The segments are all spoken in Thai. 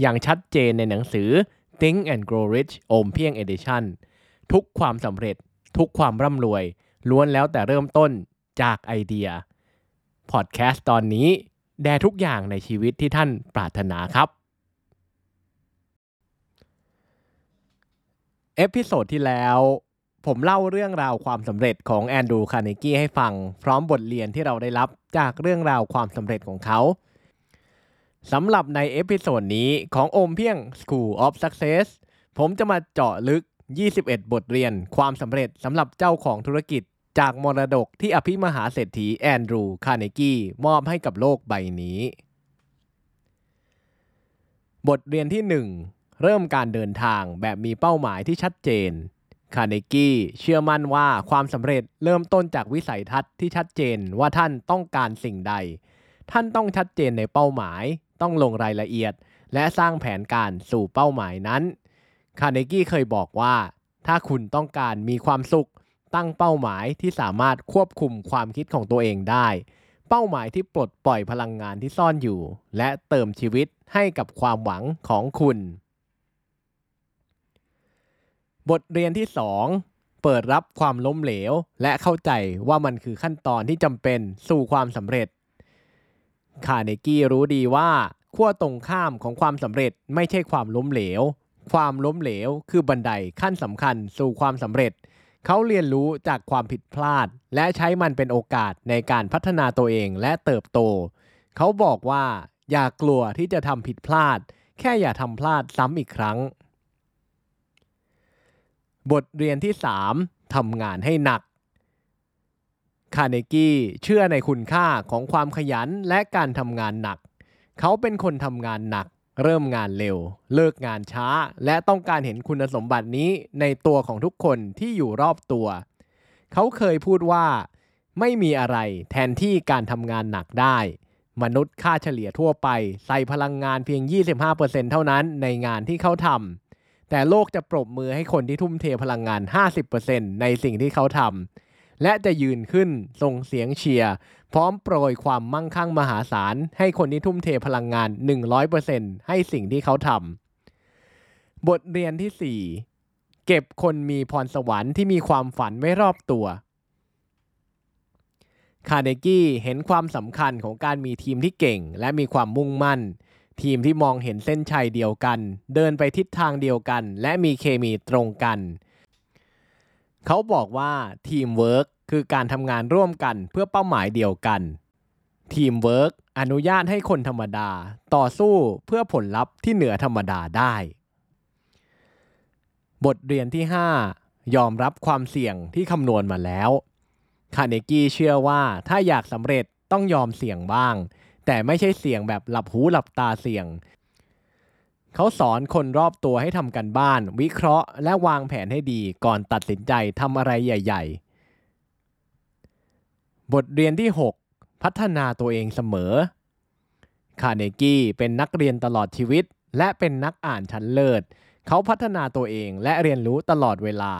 อย่างชัดเจนในหนังสือ Think and Grow Rich โอมเพียง Edition ทุกความสำเร็จ ทุกความร่ำรวย ล้วนแล้วแต่เริ่มต้นจากไอเดีย พอดแคสต์ตอนนี้ แด่ทุกอย่างในชีวิตที่ท่านปรารถนาครับ episode ที่แล้วผมเล่าเรื่องราวความสำเร็จของแอนดรูว์คาร์เนกี้ให้ฟัง พร้อมบทเรียนที่เราได้รับจากเรื่องราวความสำเร็จของเขา สำหรับใน episode นี้ของโอมเพียง School of Success ผมจะมาเจาะลึก 21 บทเรียน ความสำเร็จสำหรับเจ้าของธุรกิจ จากมรดกที่อภิมหาเศรษฐีแอนดรูว์คาร์เนกี้มอบให้กับโลกใบนี้ บทเรียนที่ 1 เริ่มการเดินทางแบบมีเป้าหมายที่ชัดเจน คาร์เนกี้เชื่อมั่นว่าความสำเร็จเริ่มต้นจากวิสัยทัศน์ที่ชัดเจนว่าท่านต้องการสิ่งใด ท่านต้องชัดเจนในเป้าหมาย ต้องลงรายละเอียด และสร้างแผนการสู่เป้าหมายนั้น คาร์เนกี้เคยบอกว่า ถ้าคุณต้องการมีความสุข ตั้งเป้าหมายที่สามารถควบคุมความคิดของตัวเองได้ เป้าหมายที่ปลดปล่อยพลังงานที่ซ่อนอยู่ และเติมชีวิตให้กับความหวังของคุณ บทเรียนที่ 2เปิดรับความล้มเหลว และเข้าใจว่ามันคือขั้นตอนที่จำเป็นสู่ความสำเร็จ คาร์เนกี้รู้ดีว่าขั้วตรงข้ามของความสำเร็จไม่ใช่ความล้มเหลว ความล้มเหลวคือบันไดขั้นสำคัญสู่ความสำเร็จ เขาเรียนรู้จากความผิดพลาด และใช้มันเป็นโอกาสในการพัฒนาตัวเองและเติบโต เขาบอกว่า อย่ากลัวที่จะทำผิดพลาด แค่อย่าทำพลาดซ้ำอีกครั้ง บทเรียนที่ 3ทำงานให้หนัก คาร์เนกี้เชื่อในคุณค่าของความขยันและการทำงานหนัก เขาเป็นคนทำงานหนัก เริ่มงานเร็ว เลิกงานช้า และต้องการเห็นคุณสมบัตินี้ในตัวของทุกคนที่อยู่รอบตัว เขาเคยพูดว่า ไม่มีอะไรแทนที่การทำงานหนักได้ มนุษย์ค่าเฉลี่ยทั่วไปใส่พลังงานเพียง 25%เท่านั้นในงานที่เขาทำแต่โลกจะปรบมือให้คนที่ทุ่มเทพลังงาน 50%ในสิ่งที่เขาทำ และจะยืนขึ้นส่งเสียงเชียร์ พร้อมโปรยความมั่งคั่งมหาศาล ให้คนที่ทุ่มเทพลังงาน 100%ให้สิ่งที่เขาทำบทเรียนที่ 4 เก็บคนมีพรสวรรค์ที่มีความฝันไว้รอบตัวคาร์เนกี้เห็นความสำคัญของการมีทีมที่เก่ง และมีความมุ่งมั่น ทีมที่มองเห็นเส้นชัยเดียวกัน เดินไปทิศทางเดียวกัน และมีเคมีตรงกัน เขาบอกว่าทีมเวิร์กคือการทำงานร่วมกันเพื่อเป้าหมายเดียวกันทีมเวิร์กอนุญาตให้คนธรรมดาต่อสู้เพื่อผลลัพธ์ที่เหนือธรรมดาได้ บทเรียนที่ 5 ยอมรับความเสี่ยงที่คำนวณมาแล้วคาเนกี้เชื่อว่าถ้าอยากสำเร็จต้องยอมเสี่ยงบ้าง แต่ไม่ใช่เสี่ยงแบบหลับหูหลับตาเสี่ยง เขาสอนคนรอบตัวให้ทำกันบ้าน วิเคราะห์และวางแผนให้ดีก่อนตัดสินใจทำอะไรใหญ่ ๆ บทเรียนที่ 6 พัฒนาตัวเองเสมอ คาเนกี้เป็นนักเรียนตลอดชีวิต และเป็นนักอ่านชั้นเลิศ เขาพัฒนาตัวเองและเรียนรู้ตลอดเวลา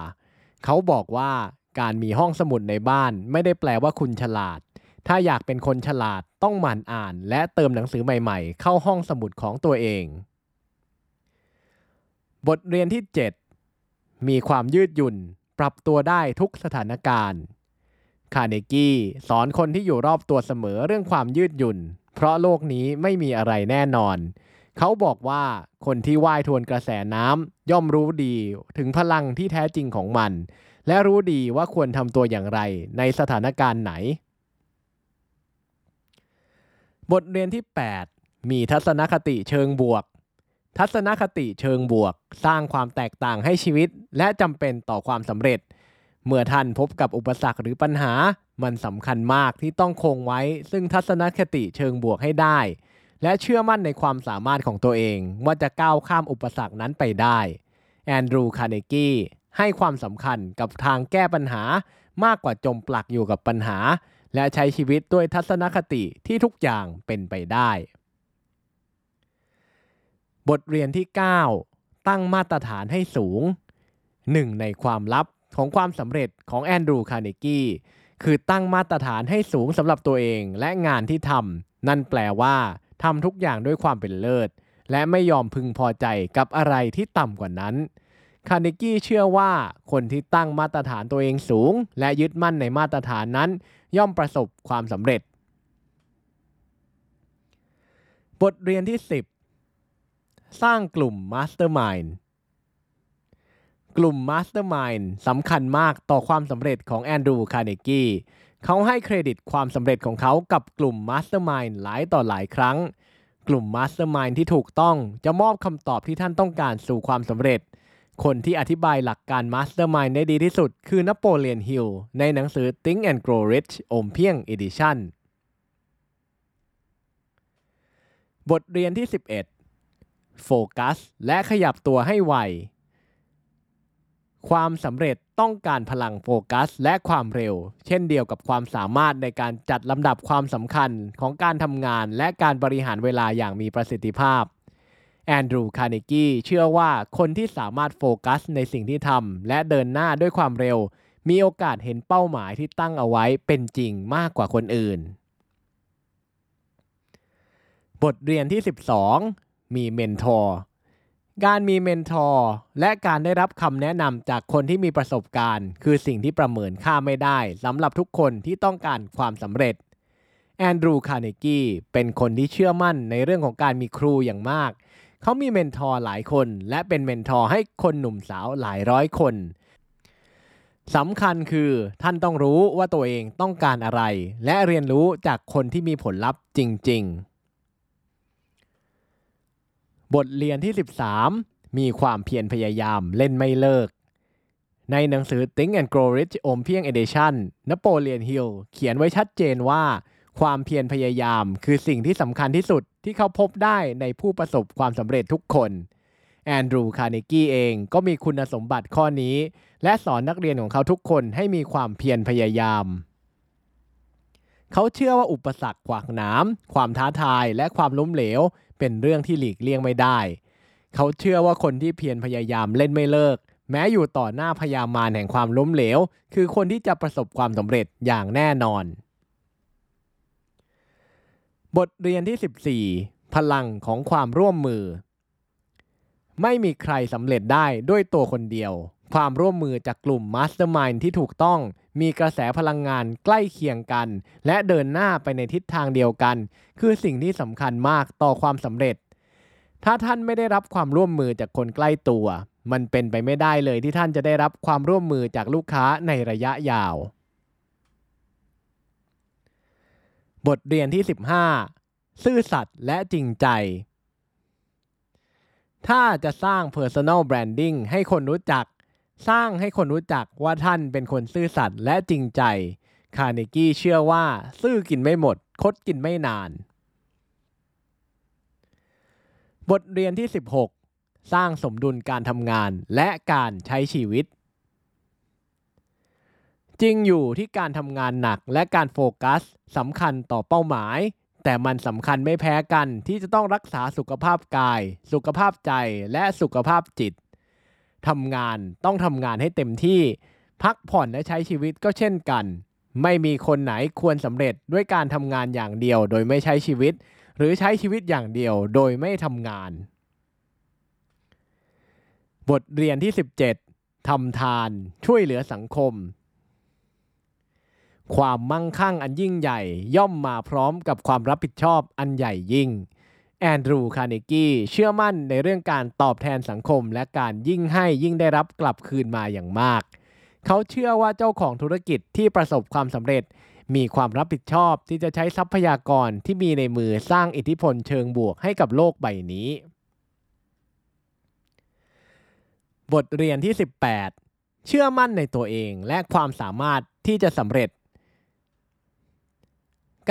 เขาบอกว่าการมีห้องสมุดในบ้านไม่ได้แปลว่าคุณฉลาด ถ้าอยากเป็นคนฉลาดต้องหมั่นอ่าน และเติมหนังสือใหม่ ๆ เข้าห้องสมุดของตัวเอง บทเรียนที่ 7 มีความยืดหยุ่น ปรับตัวได้ทุกสถานการณ์คาร์เนกี้สอนคนที่อยู่รอบตัวเสมอเรื่องความยืดหยุ่น เพราะโลกนี้ไม่มีอะไรแน่นอน เขาบอกว่าคนที่ว่ายทวนกระแสน้ำย่อมรู้ดีถึงพลังที่แท้จริงของมัน และรู้ดีว่าควรทำตัวอย่างไรในสถานการณ์ไหน บทเรียนที่ 8 มีทัศนคติเชิงบวก ทัศนคติเชิงบวก สร้างความแตกต่างให้ชีวิต และจำเป็นต่อความสำเร็จ เมื่อท่านพบกับอุปสรรคหรือปัญหา มันสำคัญมากที่ต้องคงไว้ ซึ่งทัศนคติเชิงบวกให้ได้ และเชื่อมั่นในความสามารถของตัวเอง ว่าจะก้าวข้ามอุปสรรคนั้นไปได้ แอนดรูคาร์เนกีให้ความสำคัญกับทางแก้ปัญหามากกว่าจมปลักอยู่กับปัญหา และใช้ชีวิตด้วยทัศนคติที่ทุกอย่างเป็นไปได้ บทเรียนที่ 9 ตั้งมาตรฐานให้สูงหนึ่งในความลับของความสำเร็จของแอนดรูคาร์เนกี้คือตั้งมาตรฐานให้สูงสำหรับตัวเองและงานที่ทำนั่นแปลว่าทำทุกอย่างด้วยความเป็นเลิศ และไม่ยอมพึงพอใจกับอะไรที่ต่ำกว่านั้นคาร์เนกี้เชื่อว่าคนที่ตั้งมาตรฐานตัวเองสูง และยึดมั่นในมาตรฐานนั้น ย่อมประสบความสำเร็จ บทเรียนที่ 10 สร้างกลุ่ม Mastermind กลุ่ม Mastermind สำคัญมากต่อความสำเร็จของแอนดรูคาร์เนกีเขาให้เครดิตความสำเร็จของเขากับกลุ่ม Mastermind หลายต่อหลายครั้ง กลุ่ม Mastermind ที่ถูกต้องจะมอบคำตอบที่ท่านต้องการสู่ความสำเร็จ คนที่อธิบายหลักการ Mastermind ได้ดีที่สุด คือนโปเลียนฮิลในหนังสือ Think and Grow Rich อมเพียง Edition บทเรียนที่ 11 โฟกัส และขยับตัวให้ไว ความสำเร็จต้องการพลังโฟกัส และความเร็ว เช่นเดียวกับความสามารถในการจัดลำดับความสำคัญของการทำงาน และการบริหารเวลาอย่างมีประสิทธิภาพแอนดรูคาร์เนกีเชื่อว่าคนที่สามารถโฟกัสในสิ่งที่ทำและเดินหน้าด้วยความเร็ว มีโอกาสเห็นเป้าหมายที่ตั้งเอาไว้เป็นจริงมากกว่าคนอื่น บทเรียนที่ 12 มี mentor การมี mentor และการได้รับคำแนะนำจากคนที่มีประสบการณ์ คือสิ่งที่ประเมินค่าไม่ได้สำหรับทุกคนที่ต้องการความสำเร็จแอนดรูคาร์เนกีเป็นคนที่เชื่อมั่นในเรื่องของการมีครูอย่างมาก เขามี mentor หลายคน และเป็น mentor ให้คนหนุ่มสาวหลายร้อยคนสำคัญคือท่านต้องรู้ว่าตัวเองต้องการอะไร และเรียนรู้จากคนที่มีผลลัพธ์จริง ๆ บทเรียนที่ 13 มีความเพียรพยายามเล่นไม่เลิก ในหนังสือ Think and Grow Rich อมเพียง Edition นโปเลียนฮิลเขียนไว้ชัดเจนว่า ความเพียรพยายามคือสิ่งที่สำคัญที่สุดที่เขาพบได้ในผู้ประสบความสำเร็จทุกคนแอนดรูคาร์เนกี้เองก็มีคุณสมบัติข้อนี้ และสอนนักเรียนของเขาทุกคนให้มีความเพียรพยายาม เขาเชื่อว่าอุปสรรคขวากหนามความท้าทายและความล้มเหลว เป็นเรื่องที่หลีกเลี่ยงไม่ได้ เขาเชื่อว่าคนที่เพียรพยายามเล่นไม่เลิก แม้อยู่ต่อหน้าพยามารแห่งความล้มเหลว คือคนที่จะประสบความสำเร็จอย่างแน่นอน บทเรียนที่ 14 พลังของความร่วมมือ ไม่มีใครสำเร็จได้ด้วยตัวคนเดียว ความร่วมมือจากกลุ่ม Mastermind ที่ถูกต้อง มีกระแสพลังงานใกล้เคียงกัน และเดินหน้าไปในทิศทางเดียวกัน คือสิ่งที่สำคัญมากต่อความสำเร็จ ถ้าท่านไม่ได้รับความร่วมมือจากคนใกล้ตัว มันเป็นไปไม่ได้เลยที่ท่านจะได้รับความร่วมมือจากลูกค้าในระยะยาว บทเรียนที่ 15 ซื่อสัตย์และจริงใจ ถ้าจะสร้าง Personal Branding ให้คนรู้จัก สร้างให้คนรู้จักว่าท่านเป็นคนซื่อสัตย์และจริงใจ คาร์เนกี้เชื่อว่า ซื่อกินไม่หมด คดกินไม่นาน บทเรียนที่ 16 สร้างสมดุลการทำงานและการใช้ชีวิต จริงอยู่ที่การทำงานหนักและการโฟกัสสำคัญต่อเป้าหมาย แต่มันสำคัญไม่แพ้กันที่จะต้องรักษาสุขภาพกาย สุขภาพใจและสุขภาพจิต ทำงานต้องทำงานให้เต็มที่ พักผ่อนและใช้ชีวิตก็เช่นกัน ไม่มีคนไหนควรสำเร็จด้วยการทำงานอย่างเดียว โดยไม่ใช้ชีวิต หรือใช้ชีวิตอย่างเดียว โดยไม่ทำงาน บทเรียนที่ 17ทำทานช่วยเหลือสังคม ความมั่งคั่งอันยิ่งใหญ่ย่อมมาพร้อมกับความรับผิดชอบอันใหญ่ยิ่ง แอนดรูว์คาร์เนกี้เชื่อมั่นในเรื่องการตอบแทนสังคม และการยิ่งให้ยิ่งได้รับกลับคืนมาอย่างมาก เขาเชื่อว่าเจ้าของธุรกิจที่ประสบความสำเร็จ มีความรับผิดชอบที่จะใช้ทรัพยากรที่มีในมือสร้างอิทธิพลเชิงบวกให้กับโลกใบนี้ บทเรียนที่ 18 เชื่อมั่นในตัวเองและความสามารถที่จะสำเร็จ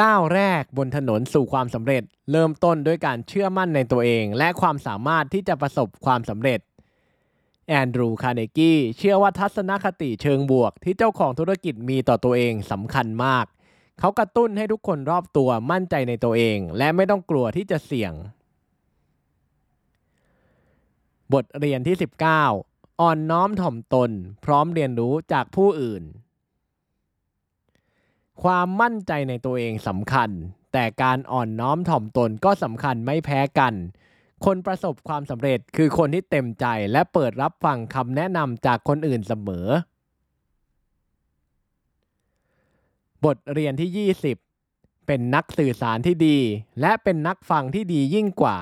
ก้าวแรกบนถนนสู่ความสำเร็จ เริ่มต้นด้วยการเชื่อมั่นในตัวเอง และความสามารถที่จะประสบความสำเร็จ แอนดรูว์คาร์เนกีเชื่อว่าทัศนคติเชิงบวกที่เจ้าของธุรกิจมีต่อตัวเองสำคัญมาก เขากระตุ้นให้ทุกคนรอบตัวมั่นใจในตัวเอง และไม่ต้องกลัวที่จะเสี่ยง บทเรียนที่ 19 อ่อนน้อมถ่อมตน พร้อมเรียนรู้จากผู้อื่น ความมั่นใจในตัวเองสำคัญ แต่การอ่อนน้อมถ่อมตนก็สำคัญไม่แพ้กัน คนประสบความสำเร็จคือคนที่เต็มใจและเปิดรับฟังคำแนะนำจากคนอื่นเสมอ บทเรียนที่ 20 เป็นนักสื่อสารที่ดี และเป็นนักฟังที่ดียิ่งกว่า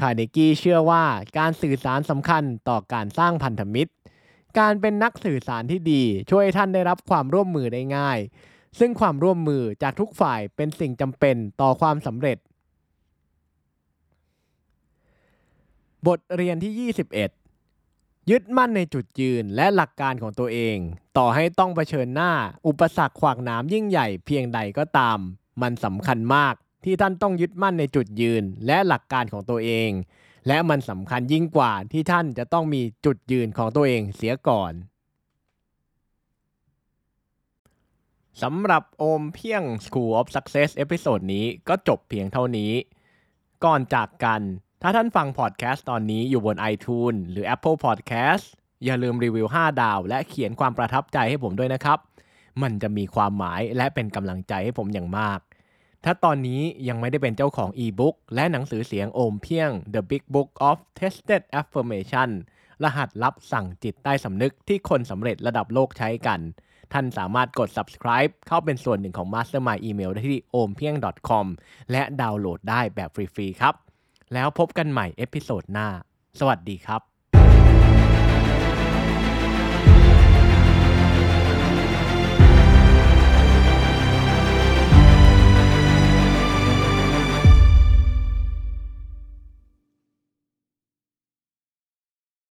คาร์เนกีเชื่อว่าการสื่อสารสำคัญต่อการสร้างพันธมิตร การเป็นนักสื่อสารที่ดี ช่วยท่านได้รับความร่วมมือได้ง่าย ซึ่งความร่วมมือจากทุกฝ่ายเป็นสิ่งจำเป็นต่อความสำเร็จ บทเรียนที่ 21 ยึดมั่นในจุดยืนและหลักการของตัวเอง ต่อให้ต้องเผชิญหน้า อุปสรรคขวากนามยิ่งใหญ่เพียงใดก็ตาม มันสำคัญมากที่ท่านต้องยึดมั่นในจุดยืนและหลักการของตัวเอง และมันสำคัญยิ่งกว่าที่ท่านจะต้องมีจุดยืนของตัวเองเสียก่อน สำหรับโอมเพียง School of Success episode นี้ก็จบเพียงเท่านี้ ก่อนจากกัน ถ้าท่านฟังพอดแคสต์ตอนนี้อยู่บน iTunes หรือ Apple Podcast อย่าลืมรีวิว 5 ดาว และเขียนความประทับใจให้ผมด้วยนะครับ มันจะมีความหมายและเป็นกำลังใจให้ผมอย่างมาก ถ้าตอนนี้ยังไม่ได้เป็นเจ้าของอีบุ๊กและหนังสือเสียงโอมเพียง The Big Book of Tested Affirmation รหัสลับสั่งจิตใต้สำนึกที่คนสำเร็จระดับโลกใช้กัน ท่านสามารถกด subscribe เข้าเป็นส่วนหนึ่งของ Mastermind Email ได้ที่ ompieng.com และดาวน์โหลดได้แบบฟรีๆครับ แล้วพบกันใหม่เอพิโซดหน้า สวัสดีครับ